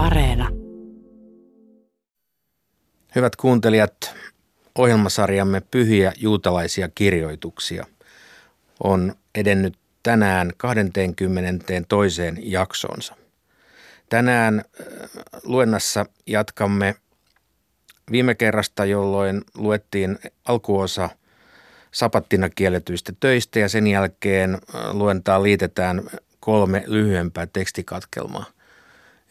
Areena. Hyvät kuuntelijat, ohjelmasarjamme Pyhiä juutalaisia kirjoituksia on edennyt tänään 22. jaksonsa. Tänään äh, luennassa jatkamme viime kerrasta, jolloin luettiin alkuosa sapattina kielletyistä töistä ja sen jälkeen äh, luentaan liitetään kolme lyhyempää tekstikatkelmaa.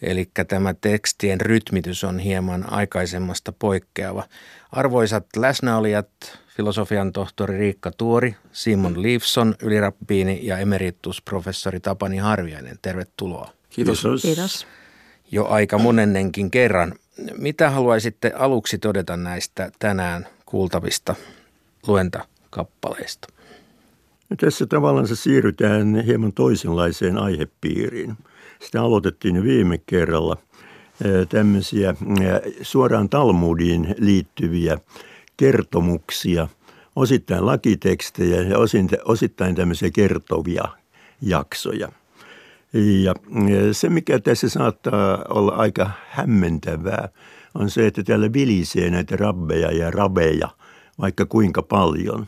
Eli tämä tekstien rytmitys on hieman aikaisemmasta poikkeava. Arvoisat läsnäolijat, filosofian tohtori Riikka Tuori, Simon Leifson, ylirappiini ja emeritusprofessori Tapani Harviainen. Tervetuloa. Kiitos. Kiitos. Jo aika monennenkin kerran. Mitä haluaisitte aluksi todeta näistä tänään kuultavista luentakappaleista? No tässä tavallaan se siirrytään hieman toisenlaiseen aihepiiriin. Sitä aloitettiin viime kerralla tämmöisiä suoraan Talmudiin liittyviä kertomuksia, osittain lakitekstejä ja osittain tämmöisiä kertovia jaksoja. Ja se, mikä tässä saattaa olla aika hämmentävää, on se, että täällä vilisee näitä rabbeja ja rabeja vaikka kuinka paljon.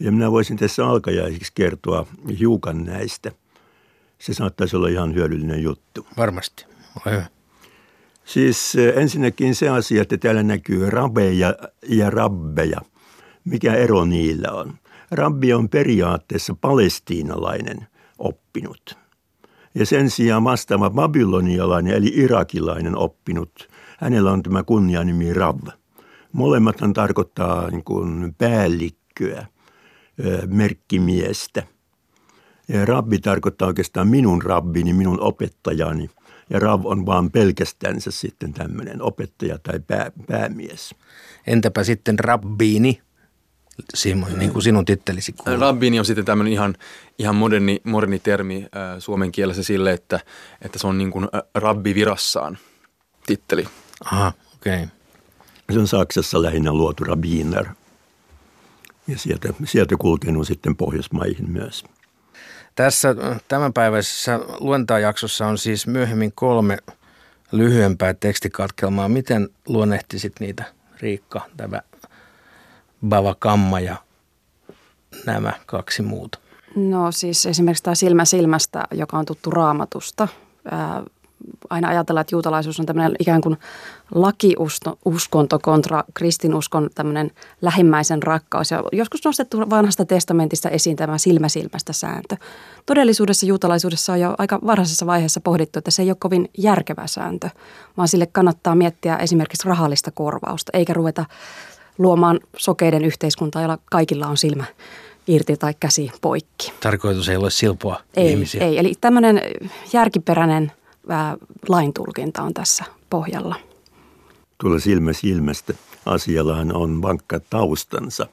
Ja minä voisin tässä alkajaisiksi kertoa hiukan näistä. Se saattaisi olla ihan hyödyllinen juttu. Varmasti. Ole hyvä. Siis ensinnäkin se asia, että täällä näkyy rabeja ja rabbeja. Mikä ero niillä on? Rabbi on periaatteessa palestiinalainen oppinut. Ja sen sijaan vastaava babylonialainen eli irakilainen oppinut, hänellä on tämä kunnianimi Rav. Molemmathan tarkoittaa niin kuin päällikköä, merkkimiestä. Ja rabbi tarkoittaa oikeastaan minun rabbini, minun opettajani – ja Rav on vaan pelkästänsä sitten tämmöinen opettaja tai pää, päämies. Entäpä sitten rabbiini, Simon, niin kuin sinun tittelisi kuuluu? Rabbiini on sitten tämmöinen ihan, ihan moderni, moderni termi äh, suomen kielessä sille, että, että se on niin kuin äh, rabbi virassaan titteli. Aha, okei. Okay. Se on Saksassa lähinnä luotu rabbiner ja sieltä, sieltä kulkenut sitten Pohjoismaihin myös. Tässä tämänpäiväisessä luentajaksossa on siis myöhemmin kolme lyhyempää tekstikatkelmaa. Miten luonnehtisit niitä, Riikka, tämä Bava Kamma ja nämä kaksi muuta? No siis esimerkiksi tämä Silmä silmästä, joka on tuttu raamatusta aina ajatellaan, että juutalaisuus on tämmöinen ikään kuin lakiuskonto kontra kristinuskon tämmöinen lähimmäisen rakkaus. Ja joskus nostettu vanhasta testamentista esiin tämä silmä silmästä sääntö. Todellisuudessa juutalaisuudessa on jo aika varhaisessa vaiheessa pohdittu, että se ei ole kovin järkevä sääntö, vaan sille kannattaa miettiä esimerkiksi rahallista korvausta, eikä ruveta luomaan sokeiden yhteiskuntaa, jolla kaikilla on silmä irti tai käsi poikki. Tarkoitus ei ole silpoa ei, ihmisiä. Ei, eli tämmöinen järkiperäinen – laintulkinta on tässä pohjalla. Tuolla silmä silmästä asiallahan on vankka taustansa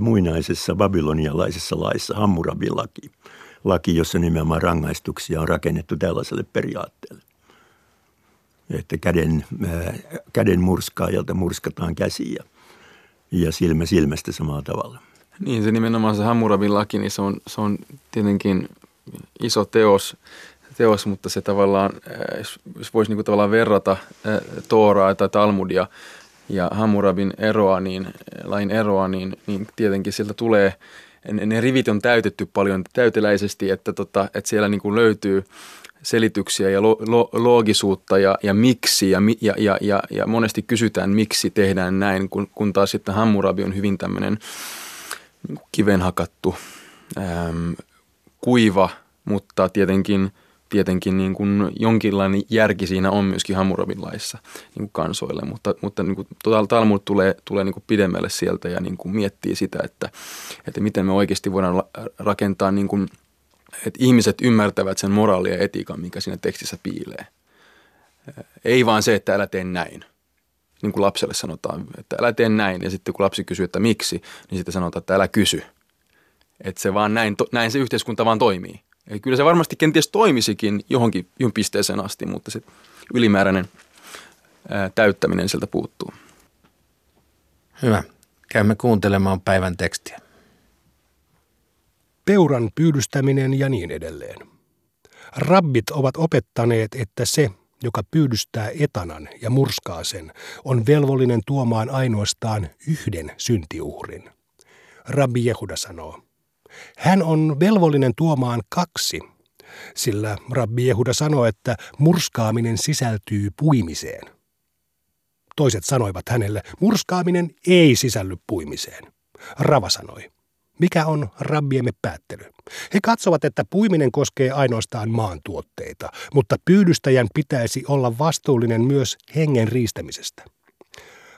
muinaisessa babylonialaisessa laissa, Hammurabin laki. Laki, jossa nimenomaan rangaistuksia on rakennettu tällaiselle periaatteelle. Että käden, äh, käden murskaajalta murskataan käsiä ja silmä silmästä samalla tavalla. Niin, se nimenomaan se Hammurabin laki, niin se on, se on tietenkin iso teos teos, mutta se tavallaan, äh, jos voisi niin tavallaan verrata äh, Tooraa tai Talmudia ja Hammurabin eroa, niin, äh, lain eroa, niin, niin tietenkin sieltä tulee, ne rivit on täytetty paljon täyteläisesti, että, tota, että siellä niin kuin löytyy selityksiä ja lo, lo, loogisuutta ja, ja miksi ja, ja, ja, ja, ja monesti kysytään, miksi tehdään näin, kun, kun taas sitten Hammurabi on hyvin tämmöinen niin kivenhakattu, äm, kuiva, mutta tietenkin – tietenkin niin kuin jonkinlainen järki siinä on myöskin Hammurabin laissa niin kuin kansoille, mutta, mutta niin kuin Talmud tulee, tulee niin kuin pidemmälle sieltä ja niin kuin miettii sitä, että, että miten me oikeasti voidaan rakentaa, niin kuin, että ihmiset ymmärtävät sen moraalia ja etiikan, mikä siinä tekstissä piilee. Ei vaan se, että älä tee näin. Niin kuin lapselle sanotaan, että älä tee näin. Ja sitten kun lapsi kysyy, että miksi, niin sitten sanotaan, että älä kysy. Että se vaan näin, näin se yhteiskunta vaan toimii. Eli kyllä se varmasti kenties toimisikin johonkin, johon pisteeseen asti, mutta se ylimääräinen ää, täyttäminen sieltä puuttuu. Hyvä. Käymme kuuntelemaan päivän tekstiä. Peuran pyydystäminen ja niin edelleen. Rabbit ovat opettaneet, että se, joka pyydystää etanan ja murskaa sen, on velvollinen tuomaan ainoastaan yhden syntiuhrin. Rabbi Jehuda sanoo, hän on velvollinen tuomaan kaksi, sillä Rabbi Jehuda sanoo, että murskaaminen sisältyy puimiseen. Toiset sanoivat hänelle, murskaaminen ei sisälly puimiseen. Rava sanoi, mikä on rabbiemme päättely? He katsovat, että puiminen koskee ainoastaan maantuotteita, mutta pyydystäjän pitäisi olla vastuullinen myös hengen riistämisestä.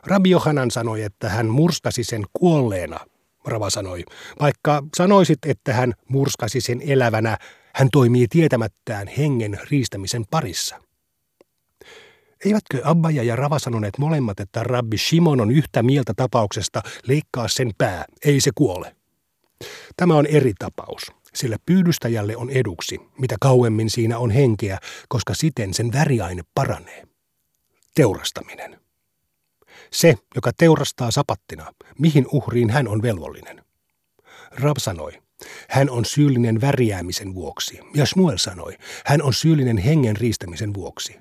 Rabbi Johanan sanoi, että hän murskasi sen kuolleena. Rava sanoi, vaikka sanoisit, että hän murskasi sen elävänä, hän toimii tietämättään hengen riistämisen parissa. Eivätkö Abbaja ja Rava sanoneet molemmat, että rabbi Shimon on yhtä mieltä tapauksesta leikkaa sen pää, ei se kuole? Tämä on eri tapaus, sillä pyydystäjälle on eduksi, mitä kauemmin siinä on henkeä, koska siten sen väriaine paranee. Teurastaminen. Se, joka teurastaa sapattina, mihin uhriin hän on velvollinen. Rab sanoi, hän on syyllinen värjäämisen vuoksi, ja Shmuel sanoi, hän on syyllinen hengen riistämisen vuoksi.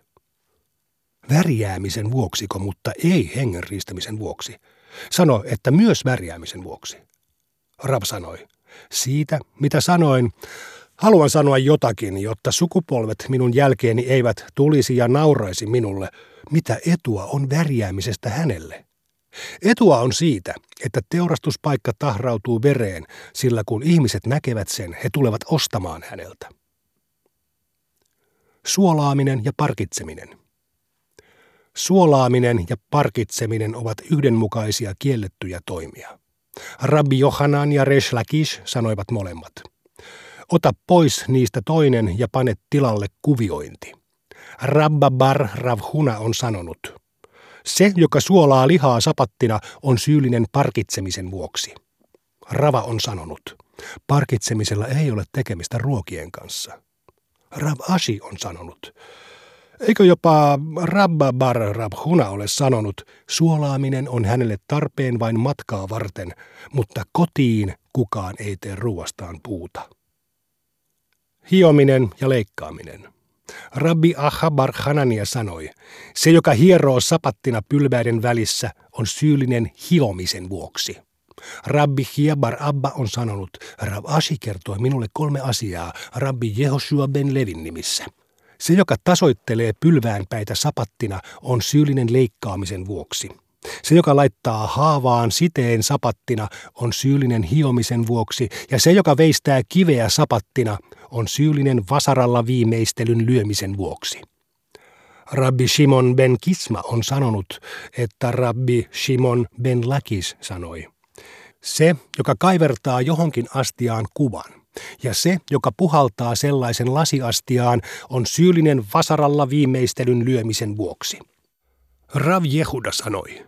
Värjäämisen vuoksiko, mutta ei hengen riistämisen vuoksi. Sano, että myös värjäämisen vuoksi. Rab sanoi, siitä mitä sanoin, haluan sanoa jotakin, jotta sukupolvet minun jälkeeni eivät tulisi ja nauraisi minulle, mitä etua on värjäämisestä hänelle. Etua on siitä, että teurastuspaikka tahrautuu vereen, sillä kun ihmiset näkevät sen, he tulevat ostamaan häneltä. Suolaaminen ja parkitseminen. Suolaaminen ja parkitseminen ovat yhdenmukaisia kiellettyjä toimia. Rabbi Johanan ja Resh Lakish sanoivat molemmat. Ota pois niistä toinen ja pane tilalle kuviointi. Rabba Bar Ravhuna on sanonut. Se, joka suolaa lihaa sapattina, on syyllinen parkitsemisen vuoksi. Rava on sanonut. Parkitsemisella ei ole tekemistä ruokien kanssa. Rav Ashi on sanonut. Eikö jopa Rabba Bar Rabhuna ole sanonut, suolaaminen on hänelle tarpeen vain matkaa varten, mutta kotiin kukaan ei tee ruoastaan puuta. Hiominen ja leikkaaminen. Rabbi Ahabar Hanania sanoi, se joka hieroo sapattina pylväiden välissä on syyllinen hiomisen vuoksi. Rabbi Hiebar Abba on sanonut, Rab Ashi kertoi minulle kolme asiaa Rabbi Jehoshua ben Levin nimissä – se, joka tasoittelee pylväänpäitä sapattina, on syyllinen leikkaamisen vuoksi. Se, joka laittaa haavaan siteen sapattina, on syyllinen hiomisen vuoksi, ja se, joka veistää kiveä sapattina, on syyllinen vasaralla viimeistelyn lyömisen vuoksi. Rabbi Shimon ben Kisma on sanonut, että Rabbi Shimon ben Lakis sanoi. Se, joka kaivertaa johonkin astiaan kuvan, ja se, joka puhaltaa sellaisen lasiastiaan, on syyllinen vasaralla viimeistelyn lyömisen vuoksi. Rav Jehuda sanoi,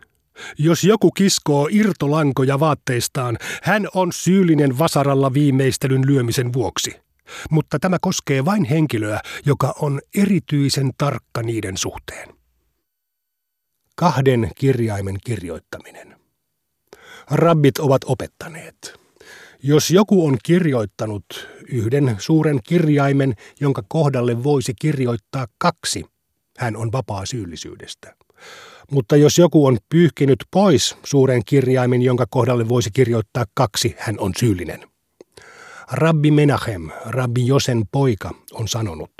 jos joku kiskoo irtolankoja vaatteistaan, hän on syyllinen vasaralla viimeistelyn lyömisen vuoksi. Mutta tämä koskee vain henkilöä, joka on erityisen tarkka niiden suhteen. Kahden kirjaimen kirjoittaminen. Rabbit ovat opettaneet. Jos joku on kirjoittanut yhden suuren kirjaimen, jonka kohdalle voisi kirjoittaa kaksi, hän on vapaa syyllisyydestä. Mutta jos joku on pyyhkinyt pois suuren kirjaimen, jonka kohdalle voisi kirjoittaa kaksi, hän on syyllinen. Rabbi Menachem, Rabbi Josen poika, on sanonut,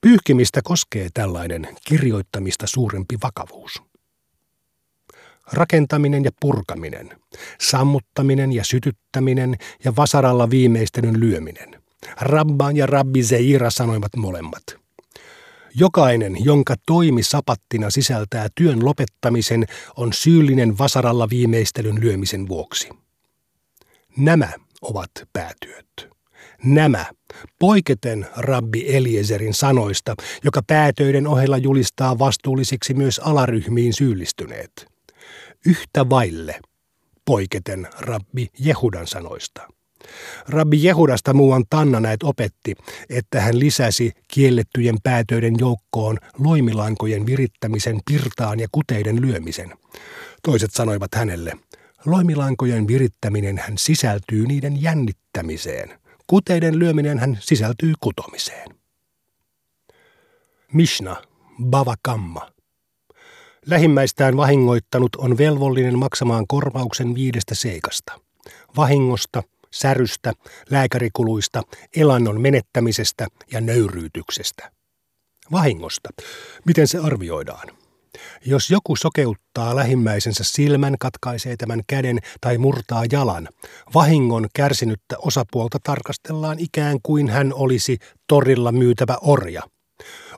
pyyhkimistä koskee tällainen kirjoittamista suurempi vakavuus rakentaminen ja purkaminen, sammuttaminen ja sytyttäminen ja vasaralla viimeistelyn lyöminen. Rabba ja Rabbi Zeira sanoivat molemmat. Jokainen, jonka toimi sapattina sisältää työn lopettamisen, on syyllinen vasaralla viimeistelyn lyömisen vuoksi. Nämä ovat päätyöt. Nämä, poiketen rabbi Eliezerin sanoista, joka päätöiden ohella julistaa vastuullisiksi myös alaryhmiin syyllistyneet – yhtä vaille, poiketen rabbi Jehudan sanoista. Rabbi Jehudasta muuan Tanna näet opetti, että hän lisäsi kiellettyjen päätöiden joukkoon loimilankojen virittämisen pirtaan ja kuteiden lyömisen. Toiset sanoivat hänelle, loimilankojen virittäminen hän sisältyy niiden jännittämiseen. Kuteiden lyöminen hän sisältyy kutomiseen. Mishna, Bavakamma. Lähimmäistään vahingoittanut on velvollinen maksamaan korvauksen viidestä seikasta. Vahingosta, särystä, lääkärikuluista, elannon menettämisestä ja nöyryytyksestä. Vahingosta. Miten se arvioidaan? Jos joku sokeuttaa lähimmäisensä silmän, katkaisee tämän käden tai murtaa jalan, vahingon kärsinyttä osapuolta tarkastellaan ikään kuin hän olisi torilla myytävä orja.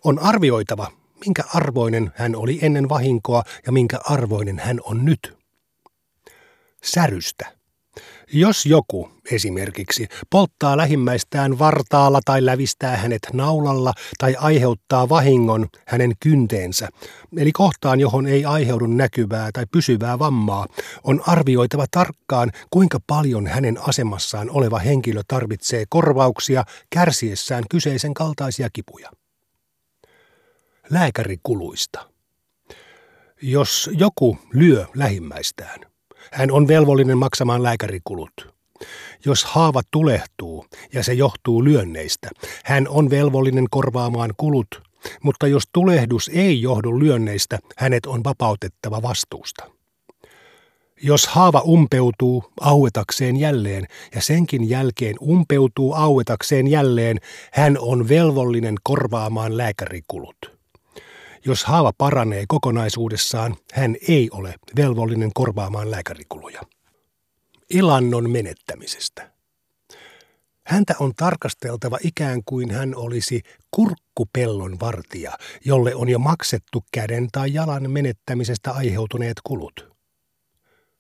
On arvioitava, minkä arvoinen hän oli ennen vahinkoa ja minkä arvoinen hän on nyt. Särystä. Jos joku esimerkiksi polttaa lähimmäistään vartaalla tai lävistää hänet naulalla tai aiheuttaa vahingon hänen kynteensä, eli kohtaan, johon ei aiheudu näkyvää tai pysyvää vammaa, on arvioitava tarkkaan, kuinka paljon hänen asemassaan oleva henkilö tarvitsee korvauksia kärsiessään kyseisen kaltaisia kipuja. Lääkärikuluista. Jos joku lyö lähimmäistään, hän on velvollinen maksamaan lääkärikulut. Jos haava tulehtuu ja se johtuu lyönneistä, hän on velvollinen korvaamaan kulut, mutta jos tulehdus ei johdu lyönneistä, hänet on vapautettava vastuusta. Jos haava umpeutuu auetakseen jälleen ja senkin jälkeen umpeutuu auetakseen jälleen, hän on velvollinen korvaamaan lääkärikulut. Jos haava paranee kokonaisuudessaan, hän ei ole velvollinen korvaamaan lääkärikuluja. Elannon menettämisestä. Häntä on tarkasteltava ikään kuin hän olisi kurkkupellon vartija, jolle on jo maksettu käden tai jalan menettämisestä aiheutuneet kulut.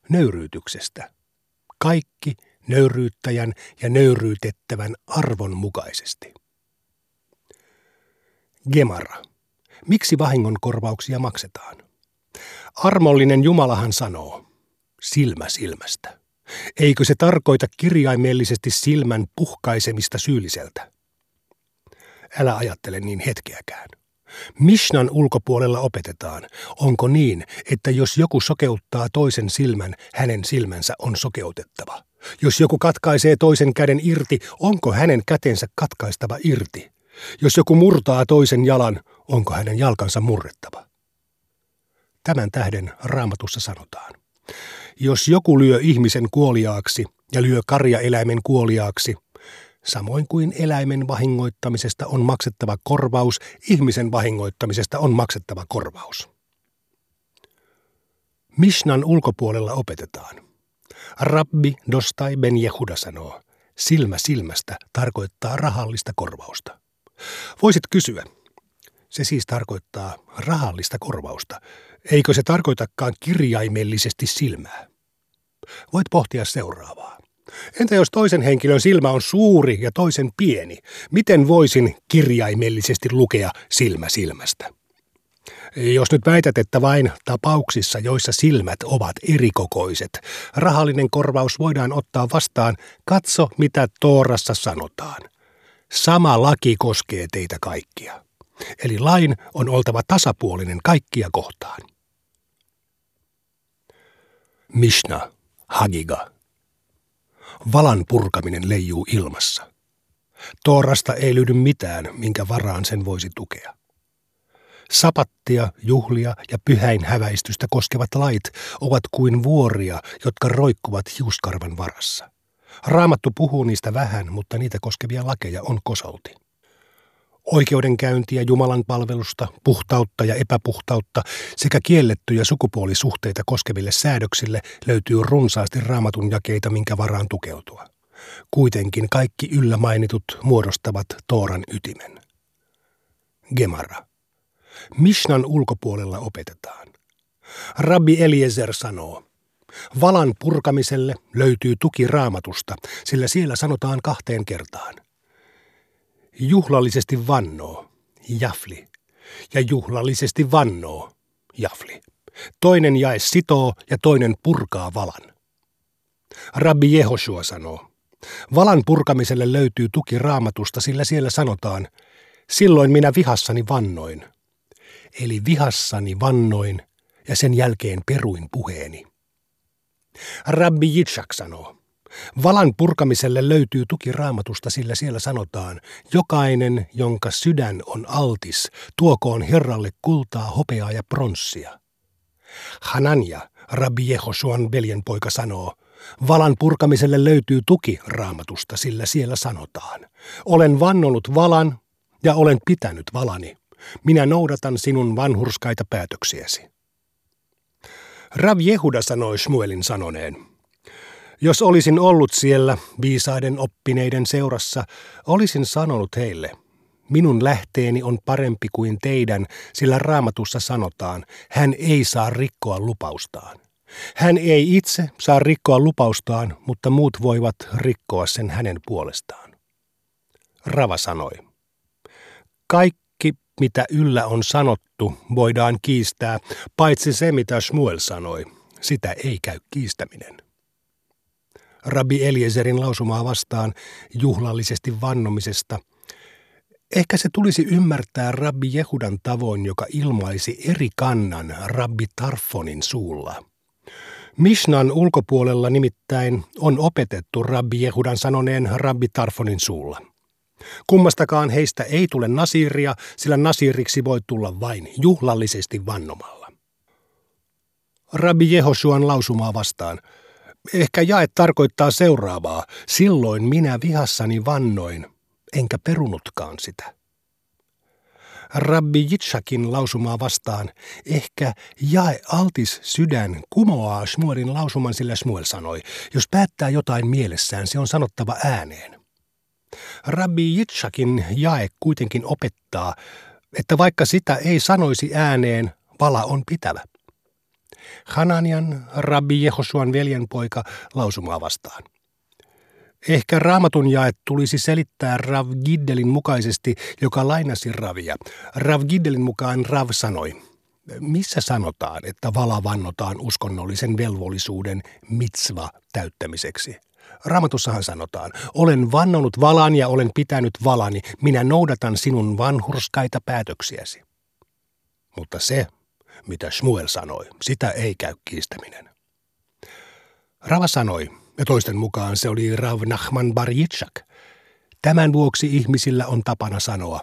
Nöyryytyksestä. Kaikki nöyryyttäjän ja nöyryytettävän arvon mukaisesti. Gemara. Miksi vahingonkorvauksia maksetaan? Armollinen Jumalahan sanoo, silmä silmästä. Eikö se tarkoita kirjaimellisesti silmän puhkaisemista syylliseltä? Älä ajattele niin hetkeäkään. Mishnan ulkopuolella opetetaan, onko niin, että jos joku sokeuttaa toisen silmän, hänen silmänsä on sokeutettava. Jos joku katkaisee toisen käden irti, onko hänen kätensä katkaistava irti? Jos joku murtaa toisen jalan, onko hänen jalkansa murrettava? Tämän tähden raamatussa sanotaan. Jos joku lyö ihmisen kuoliaaksi ja lyö karjaeläimen kuoliaaksi, samoin kuin eläimen vahingoittamisesta on maksettava korvaus, ihmisen vahingoittamisesta on maksettava korvaus. Mishnan ulkopuolella opetetaan. Rabbi Dostai ben Jehuda sanoo, silmä silmästä tarkoittaa rahallista korvausta. Voisit kysyä, se siis tarkoittaa rahallista korvausta. Eikö se tarkoitakaan kirjaimellisesti silmää? Voit pohtia seuraavaa. Entä jos toisen henkilön silmä on suuri ja toisen pieni? Miten voisin kirjaimellisesti lukea silmä silmästä? Jos nyt väität, että vain tapauksissa, joissa silmät ovat erikokoiset, rahallinen korvaus voidaan ottaa vastaan, katso mitä Toorassa sanotaan. Sama laki koskee teitä kaikkia. Eli lain on oltava tasapuolinen kaikkia kohtaan. Mishna, Hagiga. Valan purkaminen leijuu ilmassa. Toorasta ei löydy mitään, minkä varaan sen voisi tukea. Sapattia, juhlia ja pyhäin häväistystä koskevat lait ovat kuin vuoria, jotka roikkuvat hiuskarvan varassa. Raamattu puhuu niistä vähän, mutta niitä koskevia lakeja on kosolti. Oikeudenkäyntiä, Jumalan palvelusta, puhtautta ja epäpuhtautta sekä kiellettyjä sukupuolisuhteita koskeville säädöksille löytyy runsaasti raamatun jakeita, minkä varaan tukeutua. Kuitenkin kaikki yllä mainitut muodostavat Tooran ytimen. Gemara. Mishnan ulkopuolella opetetaan. Rabbi Eliezer sanoo, Valan purkamiselle löytyy tuki raamatusta, sillä siellä sanotaan kahteen kertaan – juhlallisesti vannoo, jafli, ja juhlallisesti vannoo, jafli. Toinen jae sitoo ja toinen purkaa valan. Rabbi Jehoshua sanoo, valan purkamiselle löytyy tuki raamatusta, sillä siellä sanotaan, silloin minä vihassani vannoin. Eli vihassani vannoin ja sen jälkeen peruin puheeni. Rabbi Jitschak sanoo, Valan purkamiselle löytyy tuki raamatusta, sillä siellä sanotaan, jokainen, jonka sydän on altis, tuokoon Herralle kultaa, hopeaa ja pronssia. Hanania, Rabbi Jehosuan veljenpoika sanoo, Valan purkamiselle löytyy tuki raamatusta, sillä siellä sanotaan, olen vannonut valan ja olen pitänyt valani. Minä noudatan sinun vanhurskaita päätöksiäsi. Rav Jehuda sanoi Shmuelin sanoneen, jos olisin ollut siellä viisaiden oppineiden seurassa, olisin sanonut heille, minun lähteeni on parempi kuin teidän, sillä raamatussa sanotaan, hän ei saa rikkoa lupaustaan. Hän ei itse saa rikkoa lupaustaan, mutta muut voivat rikkoa sen hänen puolestaan. Rava sanoi, kaikki mitä yllä on sanottu voidaan kiistää, paitsi se mitä Shmuel sanoi, sitä ei käy kiistäminen. Rabbi Eliezerin lausumaa vastaan juhlallisesti vannomisesta. Ehkä se tulisi ymmärtää Rabbi Jehudan tavoin, joka ilmaisi eri kannan Rabbi Tarfonin suulla. Mishnan ulkopuolella nimittäin on opetettu Rabbi Jehudan sanoneen Rabbi Tarfonin suulla. Kummastakaan heistä ei tule nasiria, sillä nasiriksi voi tulla vain juhlallisesti vannomalla. Rabbi Jehosuan lausumaa vastaan – Ehkä jae tarkoittaa seuraavaa. Silloin minä vihassani vannoin, enkä perunutkaan sitä. Rabbi Jitsakin lausumaa vastaan, ehkä jae altis sydän kumoaa Shmuelin lausuman, sillä Shmuel sanoi, jos päättää jotain mielessään, se on sanottava ääneen. Rabbi Jitsakin jae kuitenkin opettaa, että vaikka sitä ei sanoisi ääneen, vala on pitävä. Hananian, rabbi Jehosuan veljenpoika, lausumaa vastaan. Ehkä raamatun jaet tulisi selittää Rav Giddelin mukaisesti, joka lainasi Ravia. Rav Giddelin mukaan Rav sanoi, missä sanotaan, että vala vannotaan uskonnollisen velvollisuuden mitzva täyttämiseksi? Raamatussahan sanotaan, olen vannonut valan ja olen pitänyt valani, minä noudatan sinun vanhurskaita päätöksiäsi. Mutta se, mitä Shmuel sanoi. Sitä ei käy kiistäminen. Rava sanoi, ja toisten mukaan se oli Rav Nachman Bar Yitzhak. Tämän vuoksi ihmisillä on tapana sanoa,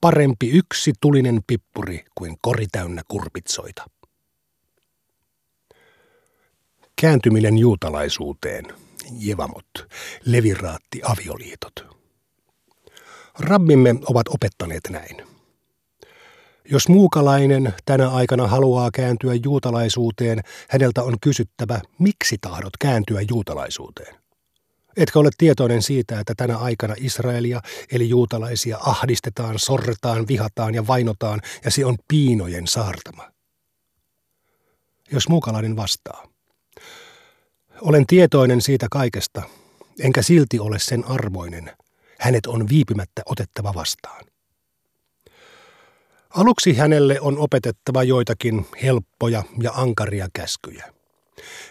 parempi yksi tulinen pippuri kuin kori täynnä kurpitsoita. Kääntyminen juutalaisuuteen, jevamot, leviraatti, avioliitot. Rabbimme ovat opettaneet näin. Jos muukalainen tänä aikana haluaa kääntyä juutalaisuuteen, häneltä on kysyttävä, miksi tahdot kääntyä juutalaisuuteen? Etkä ole tietoinen siitä, että tänä aikana Israelia eli juutalaisia ahdistetaan, sorretaan, vihataan ja vainotaan, ja se on piinojen saartama. Jos muukalainen vastaa, olen tietoinen siitä kaikesta, enkä silti ole sen arvoinen, hänet on viipymättä otettava vastaan. Aluksi hänelle on opetettava joitakin helppoja ja ankaria käskyjä.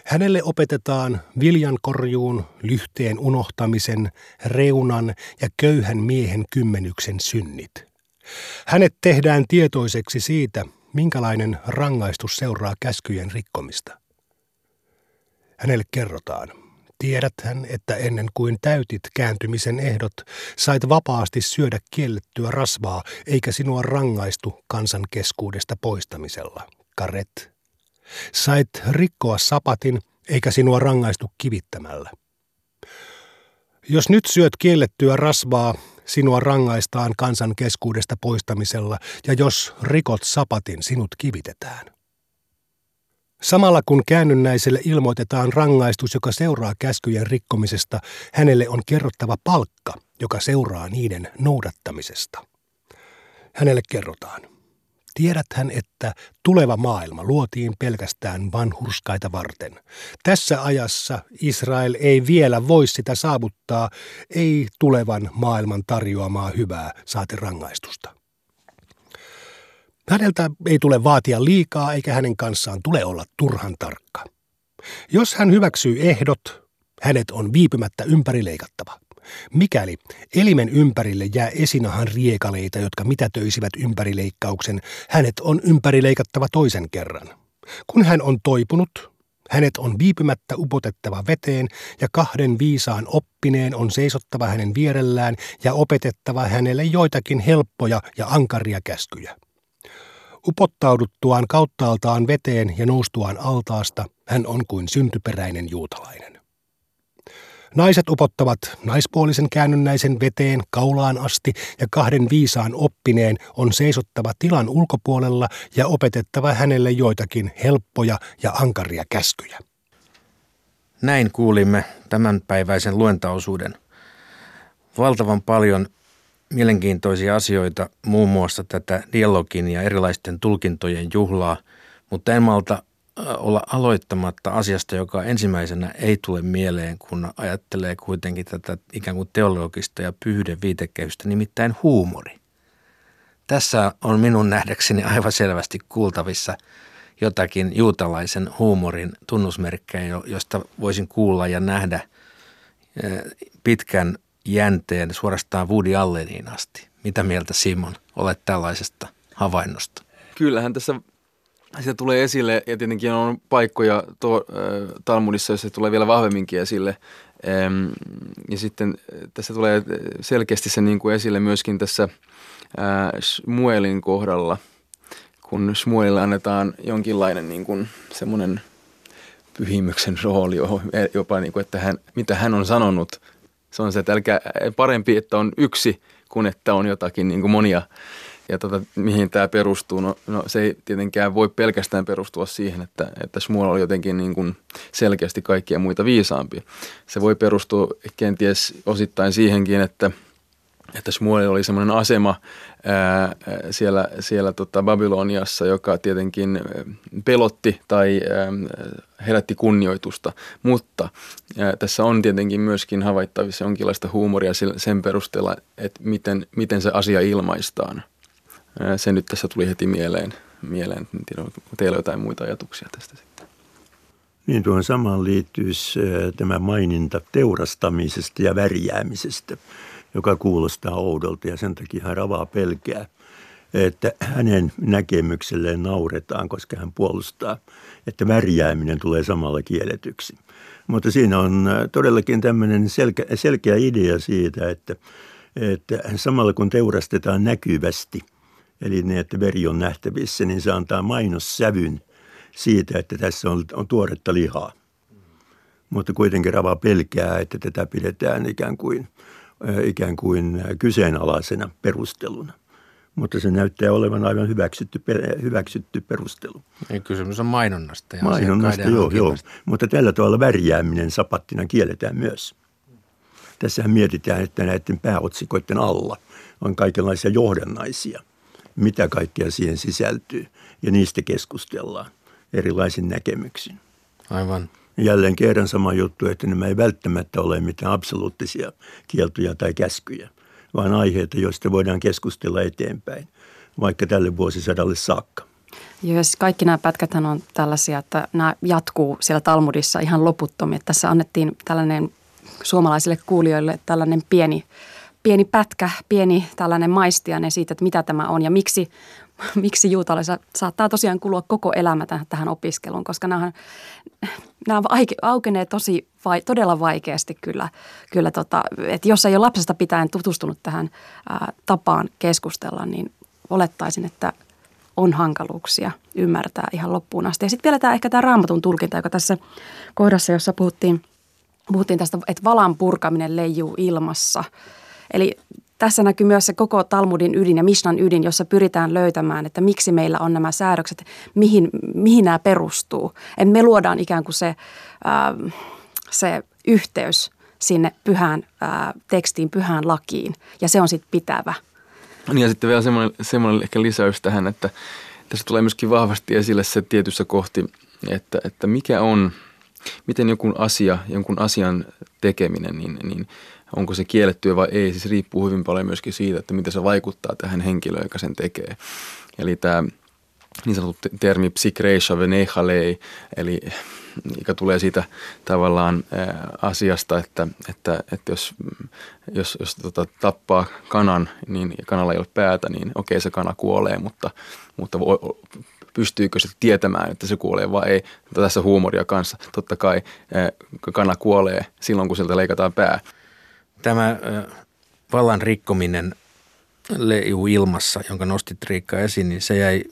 Hänelle opetetaan viljankorjuun, lyhteen unohtamisen, reunan ja köyhän miehen kymmenyksen synnit. Hänet tehdään tietoiseksi siitä, minkälainen rangaistus seuraa käskyjen rikkomista. Hänelle kerrotaan – Tiedäthän, että ennen kuin täytit kääntymisen ehdot, sait vapaasti syödä kiellettyä rasvaa, eikä sinua rangaistu kansan keskuudesta poistamisella. Karet. Sait rikkoa sapatin, eikä sinua rangaistu kivittämällä. Jos nyt syöt kiellettyä rasvaa, sinua rangaistaan kansan keskuudesta poistamisella, ja jos rikot sapatin, sinut kivitetään. Samalla kun käännynnäiselle ilmoitetaan rangaistus, joka seuraa käskyjen rikkomisesta, hänelle on kerrottava palkka, joka seuraa niiden noudattamisesta. Hänelle kerrotaan. Tiedäthän, että tuleva maailma luotiin pelkästään vanhurskaita varten. Tässä ajassa Israel ei vielä voi sitä saavuttaa, ei tulevan maailman tarjoamaa hyvää saati rangaistusta. Häneltä ei tule vaatia liikaa eikä hänen kanssaan tule olla turhan tarkka. Jos hän hyväksyy ehdot, hänet on viipymättä ympärileikattava. Mikäli elimen ympärille jää esinahan riekaleita, jotka mitätöisivät ympärileikkauksen, hänet on ympärileikattava toisen kerran. Kun hän on toipunut, Hänet on viipymättä upotettava veteen ja kahden viisaan oppineen on seisottava hänen vierellään ja opetettava hänelle joitakin helppoja ja ankaria käskyjä. Upottauduttuaan kauttaaltaan veteen ja noustuaan altaasta, hän on kuin syntyperäinen juutalainen. Naiset upottavat naispuolisen käännynnäisen veteen kaulaan asti ja kahden viisaan oppineen on seisottava tilan ulkopuolella ja opetettava hänelle joitakin helppoja ja ankaria käskyjä. Näin kuulimme tämänpäiväisen luentaosuuden. Valtavan paljon mielenkiintoisia asioita, muun muassa tätä dialogin ja erilaisten tulkintojen juhlaa, mutta en malta olla aloittamatta asiasta, joka ensimmäisenä ei tule mieleen, kun ajattelee kuitenkin tätä ikään kuin teologista ja pyhyyden viitekehystä, nimittäin huumori. Tässä on minun nähdäkseni aivan selvästi kuultavissa jotakin juutalaisen huumorin tunnusmerkkejä, josta voisin kuulla ja nähdä pitkän jänteen suorastaan Woody Alleniin asti. Mitä mieltä Simon olet tällaisesta havainnosta? Kyllähän tässä sitä tulee esille ja tietenkin on paikkoja tuo, äh, Talmudissa, jossa se tulee vielä vahvemminkin esille. Ähm, ja sitten tässä tulee selkeästi se niin kuin esille myöskin tässä äh, Shmuelin kohdalla, kun Shmuelille annetaan jonkinlainen niin kuin semmoinen pyhimyksen rooli, jopa niin kuin, että hän, mitä hän on sanonut. Se on se, että älkää, parempi, että on yksi kuin että on jotakin niin kuin monia ja tota, mihin tämä perustuu? No, no se ei tietenkään voi pelkästään perustua siihen, että, että Shmuel oli jotenkin niin kuin selkeästi kaikkia muita viisaampi. Se voi perustua kenties osittain siihenkin, että, että Shmuel oli semmoinen asema ää, siellä, siellä tota Babyloniassa, joka tietenkin pelotti tai ää, herätti kunnioitusta, mutta ää, tässä on tietenkin myöskin havaittavissa jonkinlaista huumoria sen perusteella, että miten, miten se asia ilmaistaan – se nyt tässä tuli heti mieleen. mieleen. En tiedä, onko teillä jotain muita ajatuksia tästä sitten? Niin tuohon samaan liittyisi tämä maininta teurastamisesta ja värjäämisestä, joka kuulostaa oudolta ja sen takia hän ravaa pelkää, että hänen näkemykselleen nauretaan, koska hän puolustaa, että värjääminen tulee samalla kielletyksi. Mutta siinä on todellakin tämmöinen selkeä, selkeä idea siitä, että, että samalla kun teurastetaan näkyvästi – eli niin, että veri on nähtävissä, niin se antaa mainossävyn siitä, että tässä on, on tuoretta lihaa. Mutta kuitenkin Rava pelkää, että tätä pidetään ikään kuin, ikään kuin kyseenalaisena perusteluna. Mutta se näyttää olevan aivan hyväksytty, hyväksytty perustelu. Ei, kysymys on mainonnasta. Ja mainonnasta, joo, joo. Mutta tällä tavalla värjääminen sapattina kielletään myös. Tässähän mietitään, että näiden pääotsikoiden alla on kaikenlaisia johdannaisia – mitä kaikkea siihen sisältyy. Ja niistä keskustellaan erilaisin näkemyksin. Aivan. Jälleen kerran sama juttu, että nämä ei välttämättä ole mitään absoluuttisia kieltoja tai käskyjä, vaan aiheita, joista voidaan keskustella eteenpäin, vaikka tälle vuosisadalle saakka. Joo, siis kaikki nämä pätkät on tällaisia, että nämä jatkuu siellä Talmudissa ihan loputtomia. Tässä annettiin tällainen suomalaisille kuulijoille tällainen pieni pieni pätkä, pieni tällainen maistiainen siitä, että mitä tämä on ja miksi, miksi juutalaisilla saattaa tosiaan kulua koko elämä tähän opiskeluun, koska nämä, nämä aukenee tosi vai, todella vaikeasti kyllä. kyllä tota, että jos ei ole lapsesta pitäen tutustunut tähän ää, tapaan keskustella, niin olettaisin, että on hankaluuksia ymmärtää ihan loppuun asti. Ja sitten vielä tämä, ehkä tämä raamatun tulkinta, joka tässä kohdassa, jossa puhuttiin, puhuttiin tästä, että valan purkaminen leijuu ilmassa – Eli tässä näkyy myös se koko Talmudin ydin ja Mishnan ydin, jossa pyritään löytämään, että miksi meillä on nämä säädökset, mihin, mihin nämä perustuu. Et me luodaan ikään kuin se, äh, se yhteys sinne pyhään äh, tekstiin, pyhään lakiin, ja se on sitten pitävä. Niin ja sitten vielä semmoinen, semmoinen ehkä lisäys tähän, että tässä tulee myöskin vahvasti esille se tietyssä kohti, että, että mikä on, miten jonkun asia, jonkun asian tekeminen, niin, niin – onko se kiellettyä vai ei, siis riippuu hyvin paljon myöskin siitä, että miten se vaikuttaa tähän henkilöön, joka sen tekee. Eli tämä niin sanottu termi psikreisha venechalei, eli mikä tulee siitä tavallaan asiasta, että, että, että jos, jos, jos tota, tappaa kanan niin, ja kanalla ei ole päätä, niin okei se kana kuolee, mutta, mutta voi, pystyykö se tietämään, että se kuolee vai ei. Tässä huumoria kanssa. Totta kai kana kuolee silloin, kun sieltä leikataan pää. Tämä vallan rikkominen leijuu ilmassa, jonka nostit Riikka esiin, niin se jäi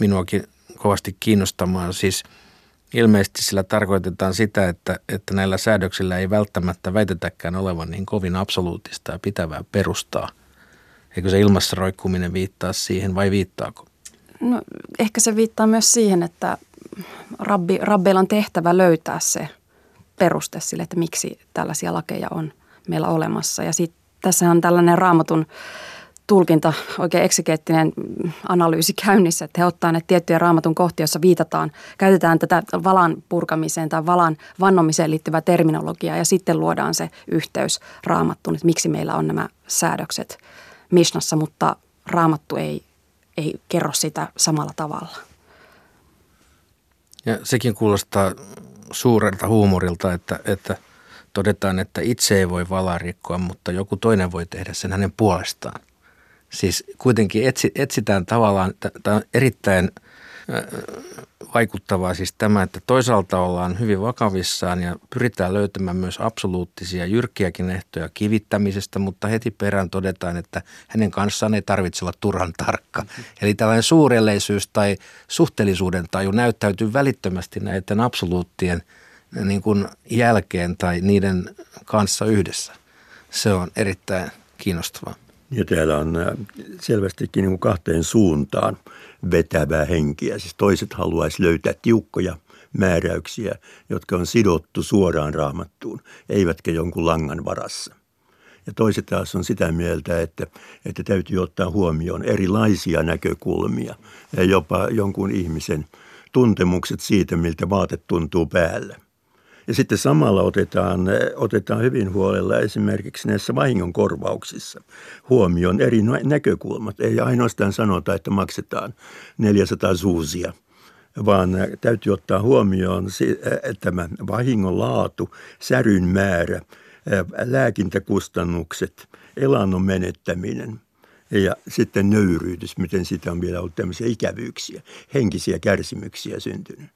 minuakin kovasti kiinnostamaan. Siis ilmeisesti sillä tarkoitetaan sitä, että, että näillä säädöksillä ei välttämättä väitetäkään olevan niin kovin absoluuttista ja pitävää perustaa. Eikö se ilmassa roikkuminen viittaa siihen vai viittaako? No, ehkä se viittaa myös siihen, että rabbi, rabbeilla on tehtävä löytää se peruste sille, että miksi tällaisia lakeja on meillä olemassa. Ja sitten tässä on tällainen raamatun tulkinta, oikein eksegeettinen analyysi käynnissä, että he ottaa ne tiettyjä raamatun kohtia, joissa viitataan, käytetään tätä valan purkamiseen tai valan vannomiseen liittyvää terminologiaa ja sitten luodaan se yhteys raamattuun, että miksi meillä on nämä säädökset Mishnassa, mutta raamattu ei, ei kerro sitä samalla tavalla. Ja sekin kuulostaa suurelta huumorilta, että, että todetaan, että itse ei voi valaa rikkoa, mutta joku toinen voi tehdä sen hänen puolestaan. Siis kuitenkin etsi, etsitään tavallaan, tämä on erittäin vaikuttavaa siis tämä, että toisaalta ollaan hyvin vakavissaan ja pyritään löytämään myös absoluuttisia jyrkkiäkin ehtoja kivittämisestä, mutta heti perään todetaan, että hänen kanssaan ei tarvitse olla turhan tarkka. Mm-hmm. Eli tällainen suurelleisyys tai suhteellisuuden taju näyttäytyy välittömästi näiden absoluuttien niin kuin jälkeen tai niiden kanssa yhdessä. Se on erittäin kiinnostavaa. Ja täällä on äh, selvästikin niin kuin kahteen suuntaan vetävää henkiä. Siis toiset haluaisi löytää tiukkoja määräyksiä, jotka on sidottu suoraan raamattuun, eivätkä jonkun langan varassa. Ja toiset taas on sitä mieltä, että, että täytyy ottaa huomioon erilaisia näkökulmia ja jopa jonkun ihmisen tuntemukset siitä, miltä vaate tuntuu päällä. Ja sitten samalla otetaan, otetaan hyvin huolella esimerkiksi näissä vahingonkorvauksissa huomioon eri näkökulmat. Ei ainoastaan sanota, että maksetaan 400 suusia, vaan täytyy ottaa huomioon tämä vahingon laatu, säryn määrä, lääkintäkustannukset, elannon menettäminen – ja sitten nöyryytys, miten sitä on vielä ollut tämmöisiä ikävyyksiä, henkisiä kärsimyksiä syntynyt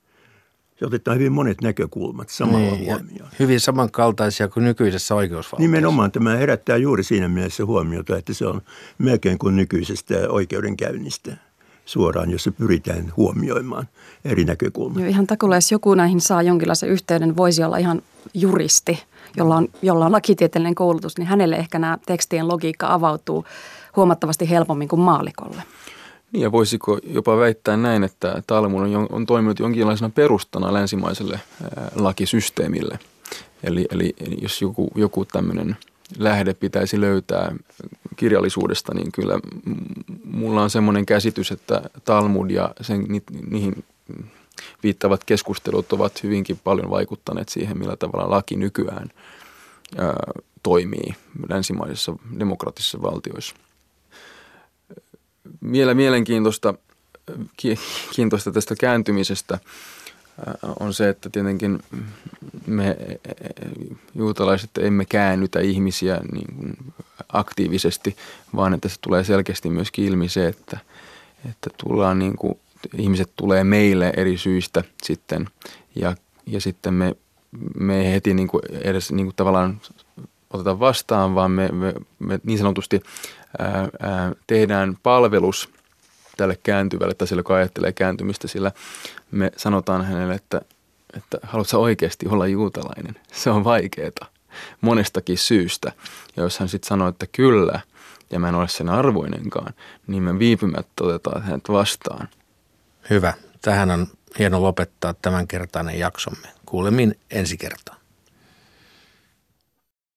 se otetaan hyvin monet näkökulmat samalla niin, huomioon. Hyvin samankaltaisia kuin nykyisessä oikeusvaltiossa. Nimenomaan tämä herättää juuri siinä mielessä huomiota, että se on melkein kuin nykyisestä oikeudenkäynnistä suoraan, jossa pyritään huomioimaan eri näkökulmia. Joo, ihan takulla, jos joku näihin saa jonkinlaisen yhteyden, voisi olla ihan juristi, jolla on, jolla on lakitieteellinen koulutus, niin hänelle ehkä nämä tekstien logiikka avautuu huomattavasti helpommin kuin maalikolle. Niin ja voisiko jopa väittää näin, että Talmud on, on toiminut jonkinlaisena perustana länsimaiselle ää, lakisysteemille. Eli, eli jos joku, joku tämmöinen lähde pitäisi löytää kirjallisuudesta, niin kyllä mulla on semmoinen käsitys, että Talmud ja sen, ni, niihin viittavat keskustelut ovat hyvinkin paljon vaikuttaneet siihen, millä tavalla laki nykyään ää, toimii länsimaisissa demokraattisissa valtioissa vielä mielenkiintoista kiintoista tästä kääntymisestä äh, on se, että tietenkin me juutalaiset emme käännytä ihmisiä niin kuin aktiivisesti, vaan että se tulee selkeästi myöskin ilmi se, että, että tullaan niin kuin, ihmiset tulee meille eri syistä sitten. Ja, ja sitten me, me ei heti niin kuin edes niin kuin tavallaan oteta vastaan, vaan me, me, me niin sanotusti ää, ää, tehdään palvelus tälle kääntyvälle tai sille, joka ajattelee kääntymistä, sillä me sanotaan hänelle, että, että haluatko oikeasti olla juutalainen? Se on vaikeaa monestakin syystä. Ja jos hän sitten sanoo, että kyllä, ja mä en ole sen arvoinenkaan, niin me viipymättä otetaan hänet vastaan. Hyvä. Tähän on hieno lopettaa tämänkertainen jaksomme. Kuulemin ensi kertaa.